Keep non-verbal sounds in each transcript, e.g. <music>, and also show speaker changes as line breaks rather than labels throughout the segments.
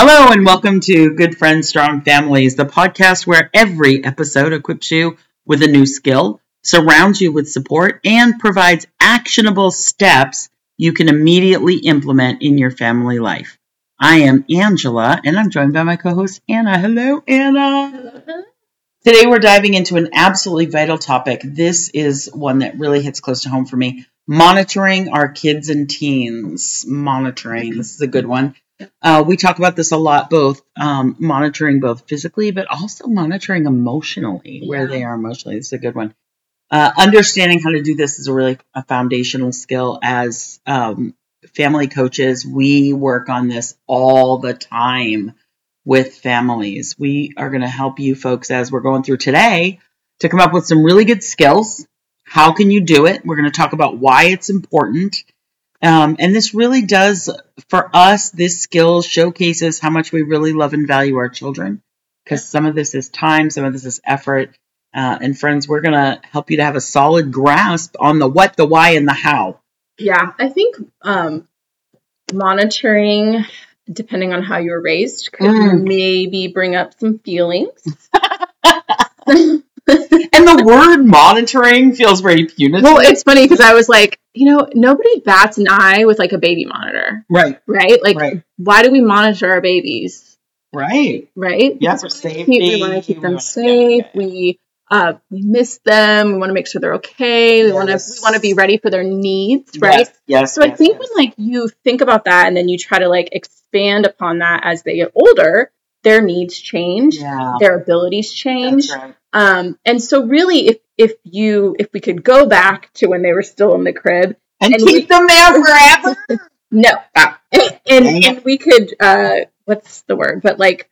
Hello and welcome to Good Friends, Strong Families, the podcast where every episode equips you with a new skill, surrounds you with support, and provides actionable steps you can immediately implement in your family life. I am Angela and I'm joined by my co host Anna. Hello, Anna. Today we're diving into an absolutely vital topic. This is one that really hits close to home for me monitoring our kids and teens. Monitoring. This is a good one. Uh, we talk about this a lot, both um, monitoring both physically, but also monitoring emotionally, where they are emotionally. Is a good one. Uh, understanding how to do this is a really a foundational skill. As um, family coaches, we work on this all the time with families. We are going to help you folks as we're going through today to come up with some really good skills. How can you do it? We're going to talk about why it's important um, and this really does, for us, this skill showcases how much we really love and value our children because some of this is time, some of this is effort. Uh, and friends, we're going to help you to have a solid grasp on the what, the why, and the how.
Yeah, I think um, monitoring, depending on how you were raised, could mm. maybe bring up some feelings. <laughs>
and the word monitoring feels very punitive.
Well, it's funny because I was like, you know, nobody bats an eye with like a baby monitor.
Right.
Right? Like, right. why do we monitor our babies?
Right.
Right?
Yes,
for safety. We want to keep them safe. Yeah, yeah. We uh, we miss them. We want to make sure they're okay. We yes. want to we want to be ready for their needs, right?
Yes. yes
so
yes,
I think when like you think about that and then you try to like expand upon that as they get older, their needs change,
yeah.
their abilities change.
Right.
Um, and so really, if if you if we could go back to when they were still in the crib
and, and keep we, them there forever, <laughs>
no, ah. <laughs> and, and, and we could uh, what's the word? But like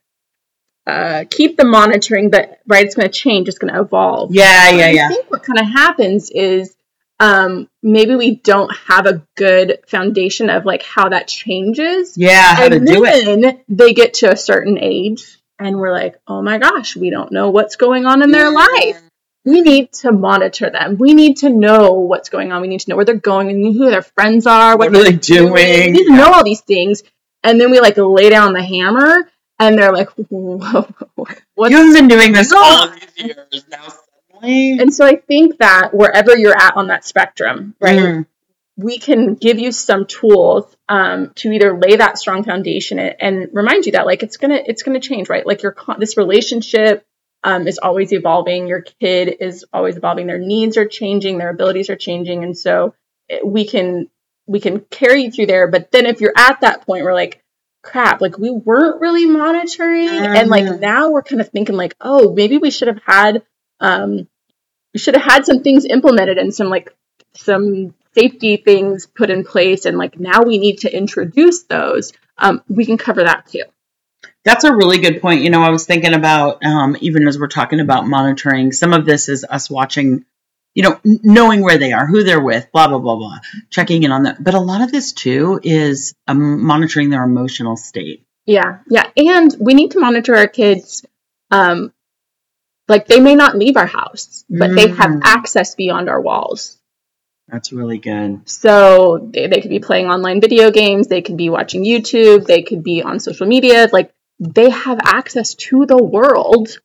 uh, keep the monitoring, but right, it's going to change, it's going to evolve.
Yeah, yeah, yeah.
I think what kind of happens is um, maybe we don't have a good foundation of like how that changes.
Yeah, how
and
to do it.
Then they get to a certain age, and we're like, oh my gosh, we don't know what's going on in their life. We need to monitor them. We need to know what's going on. We need to know where they're going and who their friends are.
What, what are they doing? We
need to know all these things. And then we like lay down the hammer, and they're like, <laughs> Whoa,
"You haven't been doing this all these years now."
And so I think that wherever you're at on that spectrum, right, mm. We can give you some tools um, to either lay that strong foundation and, and, remind you that like it's gonna it's gonna change, right? Like your this relationship um, is always evolving. Your kid is always evolving. Their needs are changing. Their abilities are changing, and so eh, we can we can carry you through there. But then if you're at that point, we're like crap, like we weren't really monitoring. And like mm-hmm. now we're kind of thinking like, oh, maybe we should have had um we should have had some things implemented and some like some safety things put in place and like now we need to introduce those um, we can cover that too
that's a really good point you know i was thinking about um, even as we're talking about monitoring some of this is us watching you know knowing where they are who they're with blah blah blah blah checking in on that but a lot of this too is um, monitoring their emotional state
yeah yeah and we need to monitor our kids um, like they may not leave our house, but mm. they have mm. access beyond our walls.
That's really good.
So they, they could be playing online video games, they could be watching YouTube, they could be on social media. Like they have access to the world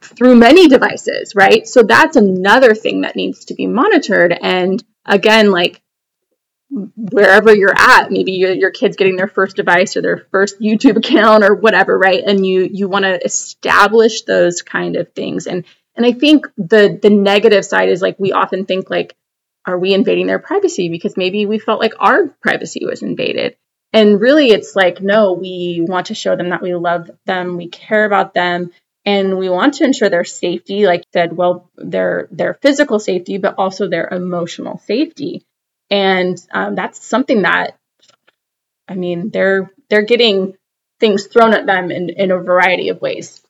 through many devices, right? So that's another thing that needs to be monitored. And again, like wherever you're at maybe your, your kid's getting their first device or their first youtube account or whatever right and you you want to establish those kind of things and and i think the the negative side is like we often think like are we invading their privacy? Because maybe we felt like our privacy was invaded. And really it's like no we want to show them that we love them we care about them and we want to ensure their safety like said well their their physical safety but also their emotional safety. And um, that's something that I mean they're they're getting things thrown at them in, in a variety of ways.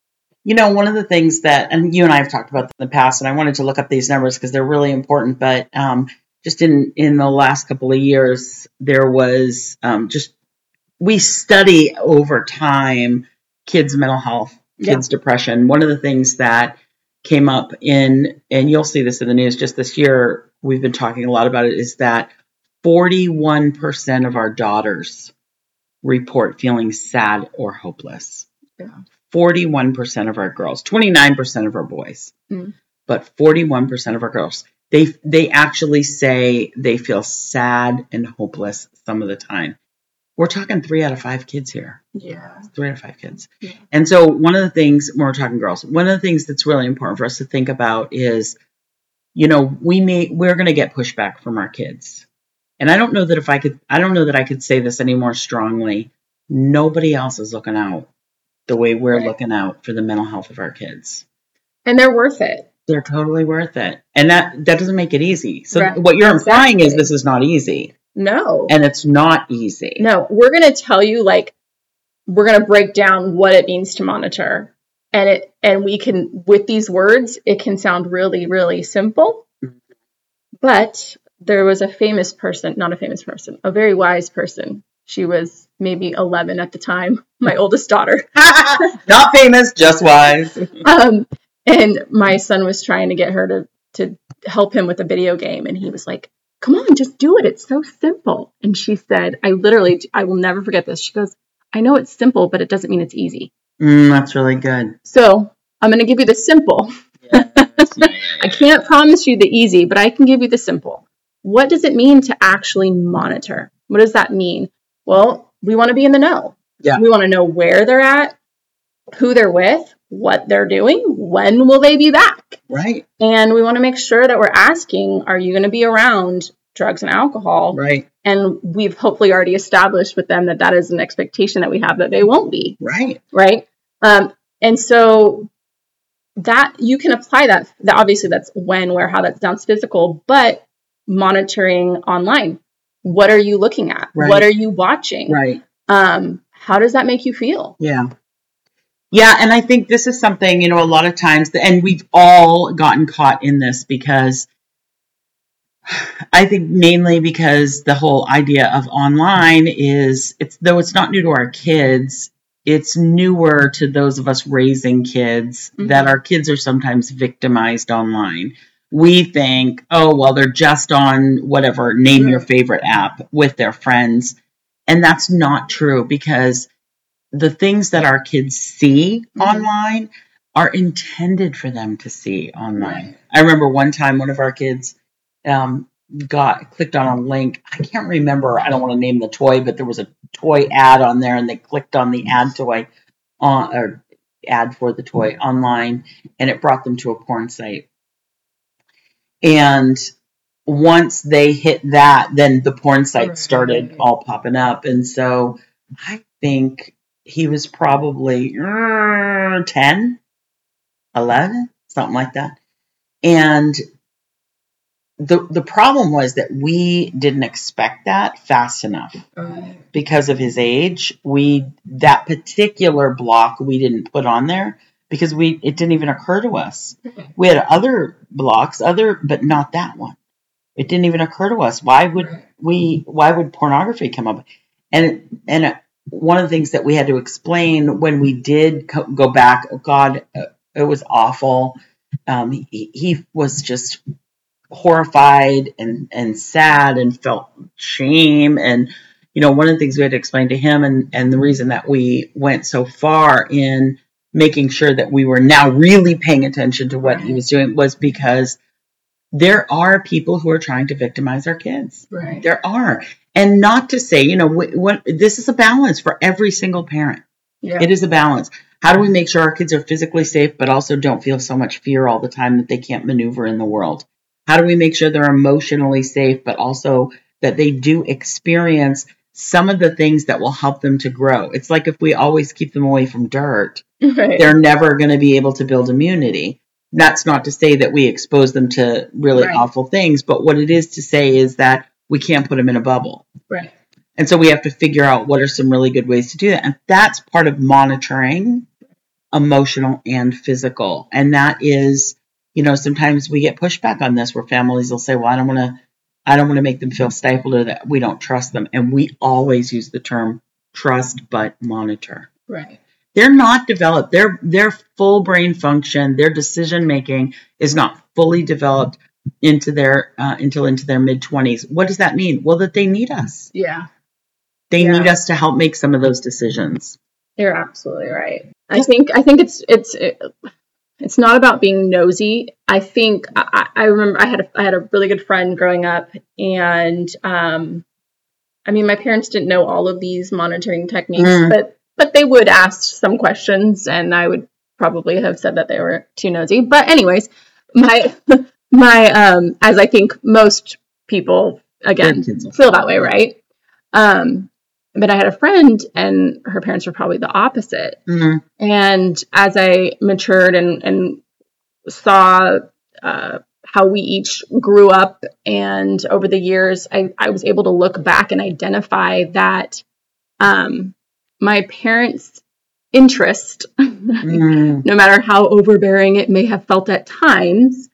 You know, one of the things that, and you and I have talked about in the past, and I wanted to look up these numbers because they're really important. But um, just in in the last couple of years, there was um, just we study over time kids' mental health, kids' yeah. depression. One of the things that came up in, and you'll see this in the news just this year, we've been talking a lot about it, is that 41% of our daughters report feeling sad or hopeless.
Yeah.
41% of our girls, 29% of our boys,
Mm.
but 41% of our girls, they they actually say they feel sad and hopeless some of the time. We're talking 3 out of 5 kids here.
Yeah.
Three out of 5 kids.
Yeah.
And so one of the things when we're talking girls, one of the things that's really important for us to think about is you know, we may we're going to get pushback from our kids. And I don't know that if I could I don't know that I could say this any more strongly. Nobody else is looking out the way we're
Right.
looking out for the mental health of our kids.
And they're worth it.
They're totally worth it. And that that doesn't make it easy. So
Right.
what you're implying is this is not easy.
No.
And it's not easy.
No, we're going to tell you like we're going to break down what it means to monitor. And it and we can with these words it can sound really really simple. But there was a famous person, not a famous person, a very wise person. She was maybe 11 at the time, <laughs> my oldest daughter. <laughs>
not famous, just wise. <laughs>
Um and my son was trying to get her to to help him with a video game and he was like, "Come on, just do it. It's so simple." And she said, I literally I will never forget this. She goes, "I know it's simple, but it doesn't mean it's easy."
Mm, that's really good.
So, I'm going to give you the simple. I can't promise you the easy, but I can give you the simple. What does it mean to actually monitor? What does that mean? Well, we want to be in the know.
Yeah.
We want to know where they're at, who they're with, what they're doing, when will they be back?
Right,
And we want to make sure that we're asking, are you going to be around drugs and alcohol?
right,
And we've hopefully already established with them that that is an expectation that we have that they won't be
right.
right? Um, and so that you can apply that. that. Obviously, that's when, where, how that sounds physical, but monitoring online. What are you looking at?
Right.
What are you watching?
Right.
Um, how does that make you feel?
Yeah. Yeah, and I think this is something, you know, a lot of times, and we've all gotten caught in this because I think mainly because the whole idea of online is, it's though it's not new to our kids, it's newer to those of us raising kids
Mhm.
that our kids are sometimes victimized online. We think, oh, well, they're just on whatever, name your favorite app with their friends. And that's not true because the things that our kids see
Mhm.
online are intended for them to see online. I remember one time one of our kids um, got clicked on a link. I can't remember. I don't want to name the toy, but there was a toy ad on there, and they clicked on the ad toy on or ad for the toy online, and it brought them to a porn site. And once they hit that, then the porn sites
Right.
started all popping up, and so I think he was probably uh, 10, 11, something like that. And the the problem was that we didn't expect that fast enough because of his age. We that particular block we didn't put on there because we it didn't even occur to us. We had other blocks, other but not that one. It didn't even occur to us. Why would we? Why would pornography come up? And and one of the things that we had to explain when we did co- go back, oh God, uh, it was awful. Um, he, he was just horrified and and sad and felt shame and you know one of the things we had to explain to him and and the reason that we went so far in making sure that we were now really paying attention to what he was doing was because there are people who are trying to victimize our kids.
Right.
there are. And not to say you know wh- what this is a balance for every single parent.
Yeah.
it is a balance. How do we make sure our kids are physically safe but also don't feel so much fear all the time that they can't maneuver in the world? How do we make sure they're emotionally safe but also that they do experience some of the things that will help them to grow? It's like if we always keep them away from dirt <laughs>
right.
they're never going to be able to build immunity. That's not to say that we expose them to really
Right.
awful things, but what it is to say is that we can't put them in a bubble.
right.
And so we have to figure out what are some really good ways to do that. And that's part of monitoring emotional and physical. And that is, you know, sometimes we get pushback on this where families will say, well, I don't want to, I don't want to make them feel stifled or that we don't trust them. And we always use the term trust but monitor
Right.
They're not developed. Their their full brain function, their decision making is not fully developed into their uh, until into their mid twenties. What does that mean? Well, that they need us.
Yeah.
They
Yeah.
need us to help make some of those decisions.
You're absolutely right. I think I think it's it's it's not about being nosy. I think I, I remember I had a, I had a really good friend growing up, and um, I mean my parents didn't know all of these monitoring techniques,
Mm.
but but they would ask some questions, and I would probably have said that they were too nosy. But anyways, my <laughs> my um, as I think most people again feel that way, right? Um, but I had a friend, and her parents were probably the opposite.
Mm,
And as I matured and and saw uh, how we each grew up, and over the years, I, I was able to look back and identify that um, my parents' interest,
mm,
no matter how overbearing it may have felt at times,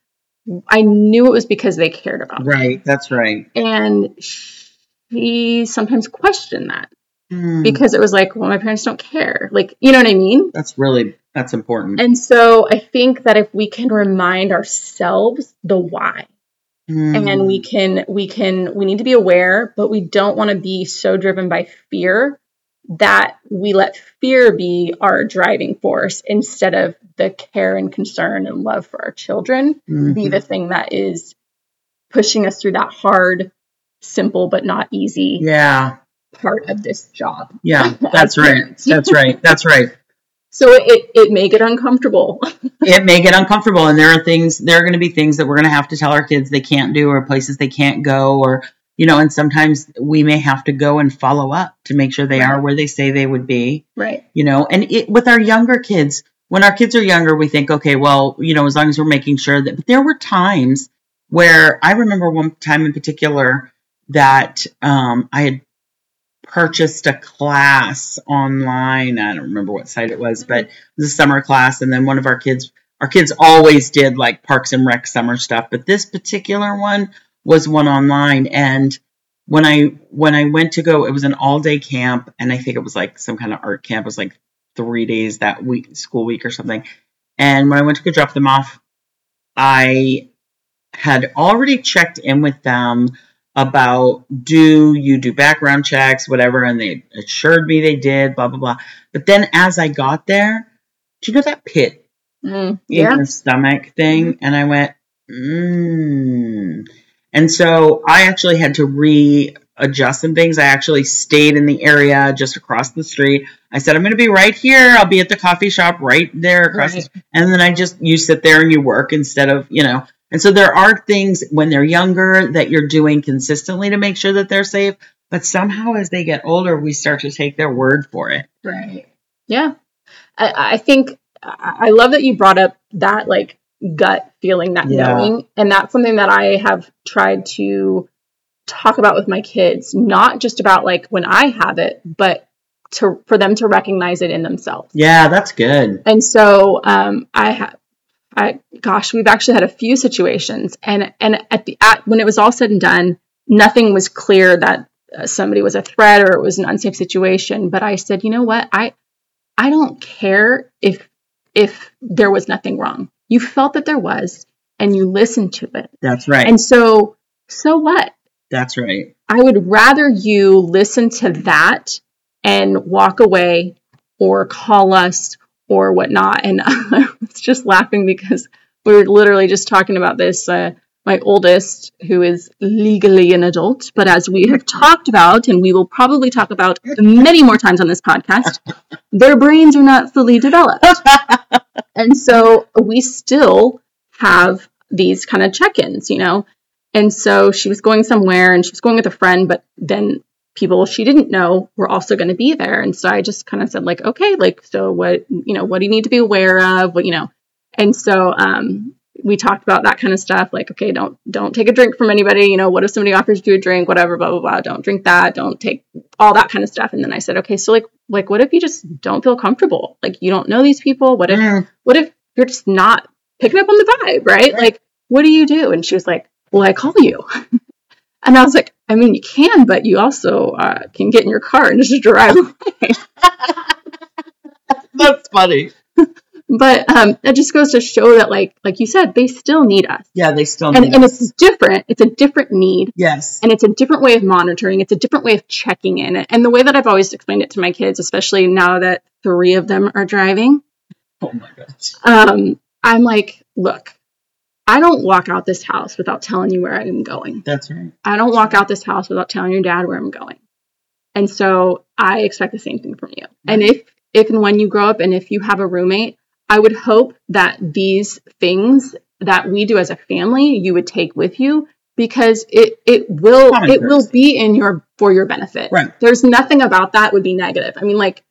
I knew it was because they cared about me.
right, that's right.
And she sometimes questioned that
Mm,
because it was like, well, my parents don't care. Like, you know what I mean?
that's really that's important.
And so I think that if we can remind ourselves the why,
Mm,
and we can, we can, we need to be aware, but we don't want to be so driven by fear that we let fear be our driving force instead of the care and concern and love for our children
mhm.
be the thing that is pushing us through that hard, simple, but not easy
yeah,
part of this job.
yeah, <laughs> that's right. That's right. That's right.
So it, it may get uncomfortable. <laughs>
it may get uncomfortable and there are things there are going to be things that we're going to have to tell our kids they can't do or places they can't go or you know and sometimes we may have to go and follow up to make sure they are where they say they would be.
Right.
you know and it, with our younger kids when our kids are younger we think okay well you know as long as we're making sure that but there were times where i remember one time in particular that um, i had purchased a class online. I don't remember what site it was but it was a summer class and then one of our kids our kids always did like parks and rec summer stuff but this particular one was one online. And when i when i went to go it was an all day camp. And i think it was like some kind of art camp. It was like three days that week school week or something. And when i went to go drop them off i had already checked in with them about do you do background checks whatever? And they assured me they did blah blah blah. But then as i got there do you know that pit
Mm,
in
yeah.
the stomach thing? And i went mm. And so i actually had to readjust some things i actually stayed in the area just across the street i said i'm going to be right here i'll be at the coffee shop right there across the
Right.
street and then i just you sit there and you work instead of you know and so there are things when they're younger that you're doing consistently to make sure that they're safe but somehow as they get older we start to take their word for it
Right. Yeah. I, I think I love that you brought up that like gut feeling, that
Yeah.
knowing. And that's something that I have tried to talk about with my kids, not just about like when I have it, but to for them to recognize it in themselves.
yeah that's good
And so um, I have, I gosh, we've actually had a few situations, and and at the at when it was all said and done, nothing was clear that uh, somebody was a threat or it was an unsafe situation. But I said, you know what, I I don't care if if there was nothing wrong. You felt that there was, and you listened to it,
that's right
and so so what?
that's right
I would rather you listen to that and walk away or call us or whatnot. And <laughs> I was just laughing because we were literally just talking about this. Uh, my oldest, who is legally an adult, but as we have talked about, and we will probably talk about many more times on this podcast, their brains are not fully developed. <laughs> and so we still have these kind of check ins, you know? And so she was going somewhere and she was going with a friend, but then people she didn't know were also going to be there. And so I just kind of said, like, okay, like, so what, you know, what do you need to be aware of? What, you know, and so um, we talked about that kind of stuff, like, okay, don't don't take a drink from anybody. You know, what if somebody offers you a drink, whatever, blah blah blah. Don't drink that. Don't take all that kind of stuff. And then I said, okay, so like, like, what if you just don't feel comfortable? Like, you don't know these people. What if
Mm,
what if you're just not picking up on the vibe, right?
Right.
Like, what do you do? And she was like, well, I call you. <laughs> and I was like, I mean, you can, but you also uh, can get in your car and just drive away. <laughs>
that's funny <laughs>
but um, that just goes to show that, like, like you said, they still need us,
Yeah, they still
and
need
and it's different. It's a different need,
yes.
and it's a different way of monitoring. It's a different way of checking in. And the way that I've always explained it to my kids, especially now that three of them are driving,
Oh my gosh.
um, I'm like, look, I don't walk out this house without telling you where I'm going.
That's right.
I don't walk out this house without telling your dad where I'm going. And so I expect the same thing from you. And if if and when you grow up and if you have a roommate, I would hope that these things that we do as a family you would take with you because it it will it will be in your for your benefit.
Right.
There's nothing about that would be negative. I mean like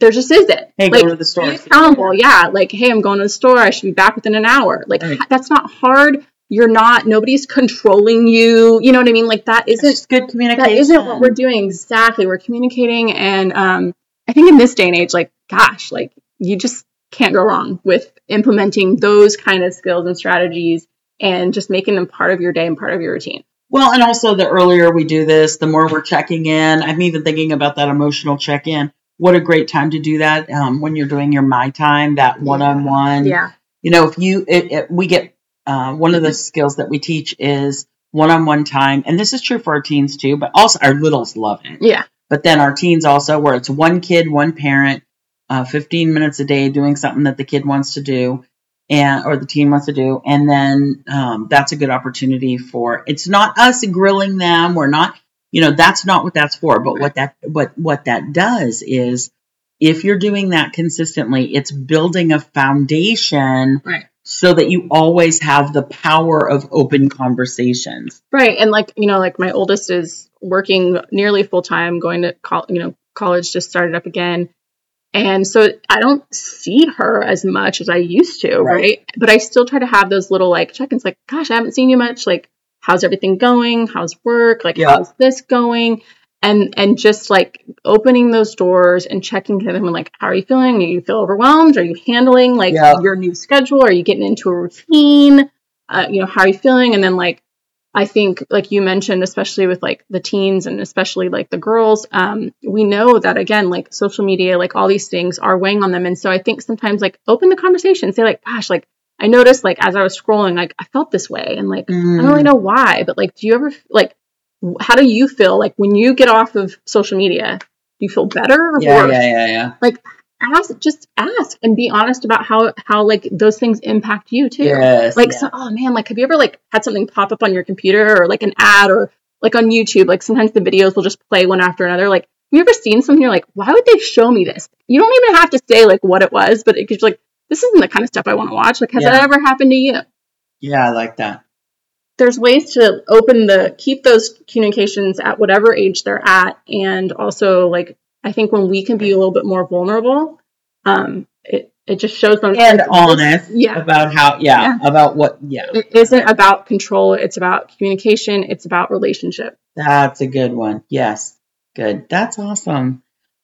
there just isn't.
Hey,
like,
go to the store.
accountable. Yeah, like hey, I'm going to the store. I should be back within an hour. Like
Right.
that's not hard. You're not. Nobody's controlling you. You know what I mean? Like that
It's
isn't
just good communication.
that isn't what we're doing exactly. We're communicating, and um, I think in this day and age, like gosh, like you just can't go wrong with implementing those kind of skills and strategies and just making them part of your day and part of your routine.
Well, and also the earlier we do this, the more we're checking in. I'm even thinking about that emotional check in. What a great time to do that um, when you're doing your my time, that one on one.
Yeah,
You know, if you, it, it, we get uh, one of the skills that we teach is one on one time. And this is true for our teens too, but also our littles love it.
yeah,
But then our teens also, where it's one kid, one parent, uh, 15 minutes a day doing something that the kid wants to do and or the teen wants to do. And then um, that's a good opportunity for it's not us grilling them. We're not you know that's not what that's for. But what that what what that does is if you're doing that consistently it's building a foundation
right,
so that you always have the power of open conversations.
Right. And like you know, like my oldest is working nearly full time, going to col- you know college just started up again. And so I don't see her as much as I used to,
Right.
right? But I still try to have those little like check-ins like, gosh, I haven't seen you much. Like, how's everything going? How's work? Like,
Yeah.
how's this going? And and just like opening those doors and checking to them and like, how are you feeling? Do you feel overwhelmed? Are you handling like
Yeah.
your new schedule? Are you getting into a routine? Uh, you know, how are you feeling? And then like I think, like you mentioned, especially with like the teens and especially like the girls, um, we know that again, like social media, like all these things are weighing on them. And so I think sometimes like open the conversation, say like, gosh, like I noticed like as I was scrolling, like I felt this way, and like I don't really know why, but like, do you ever like, how do you feel like when you get off of social media? Do you feel better or
yeah
worse?
yeah yeah yeah
Ask, just ask and be honest about how how like those things impact you too.
Yes
like
yeah.
so, oh man like have you ever like had something pop up on your computer or like an ad or like on youtube? Like sometimes the videos will just play one after another. Like have you ever seen something you're like why would they show me this? You don't even have to say like what it was but it you like this isn't the kind of stuff i want to watch. Like has
Yeah.
that ever happened to you?
Yeah i like that.
There's ways to open the keep those communications at whatever age they're at and also like i think when we can be a little bit more vulnerable um it, it just shows them
and honest
yeah
about how yeah, about what yeah
it isn't about control it's about communication it's about relationship
That's a good one. Yes. Good. That's awesome.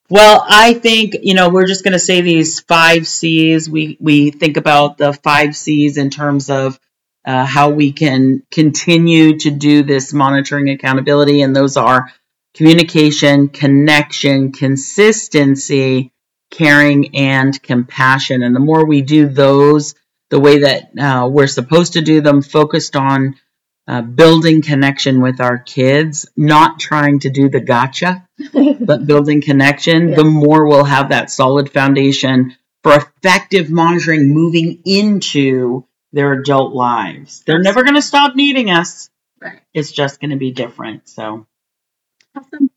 Well, I think, you know, we're just going to say these five C's. We, we think about the five C's in terms of uh, how we can continue to do this monitoring accountability. And those are communication, connection, consistency, caring, and compassion. And the more we do those the way that uh, we're supposed to do them, focused on uh, building connection with our kids, not trying to do the gotcha, <laughs> but building connection,
Yeah.
the more we'll have that solid foundation for effective monitoring moving into their adult lives. They're never going to stop needing us.
Right.
It's just going to be different. So,
awesome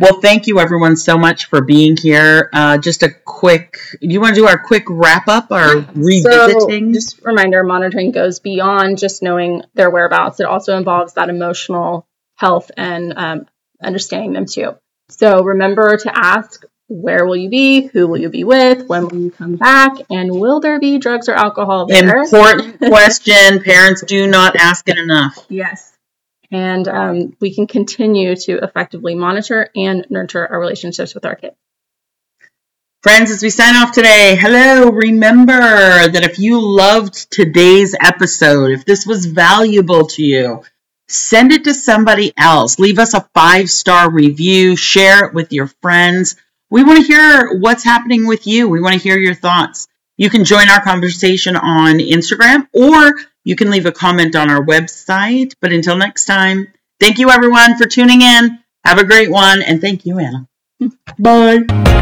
well, thank you everyone so much for being here. Uh, just a quick, do you want to do our quick wrap up or revisiting?
So, just reminder monitoring goes beyond just knowing their whereabouts. It also involves that emotional health and um, understanding them too. So remember to ask where will you be, who will you be with, when will you come back, and will there be drugs or alcohol there?
Important question. Parents do not ask it enough.
Yes. And um, we can continue to effectively monitor and nurture our relationships with our kids.
Friends, as we sign off today, hello, remember that if you loved today's episode, if this was valuable to you, send it to somebody else. Leave us a five star review, share it with your friends. We want to hear what's happening with you. We want to hear your thoughts. You can join our conversation on Instagram or you can leave a comment on our website. But until next time, thank you everyone for tuning in. Have a great one. And thank you, Anna. Bye.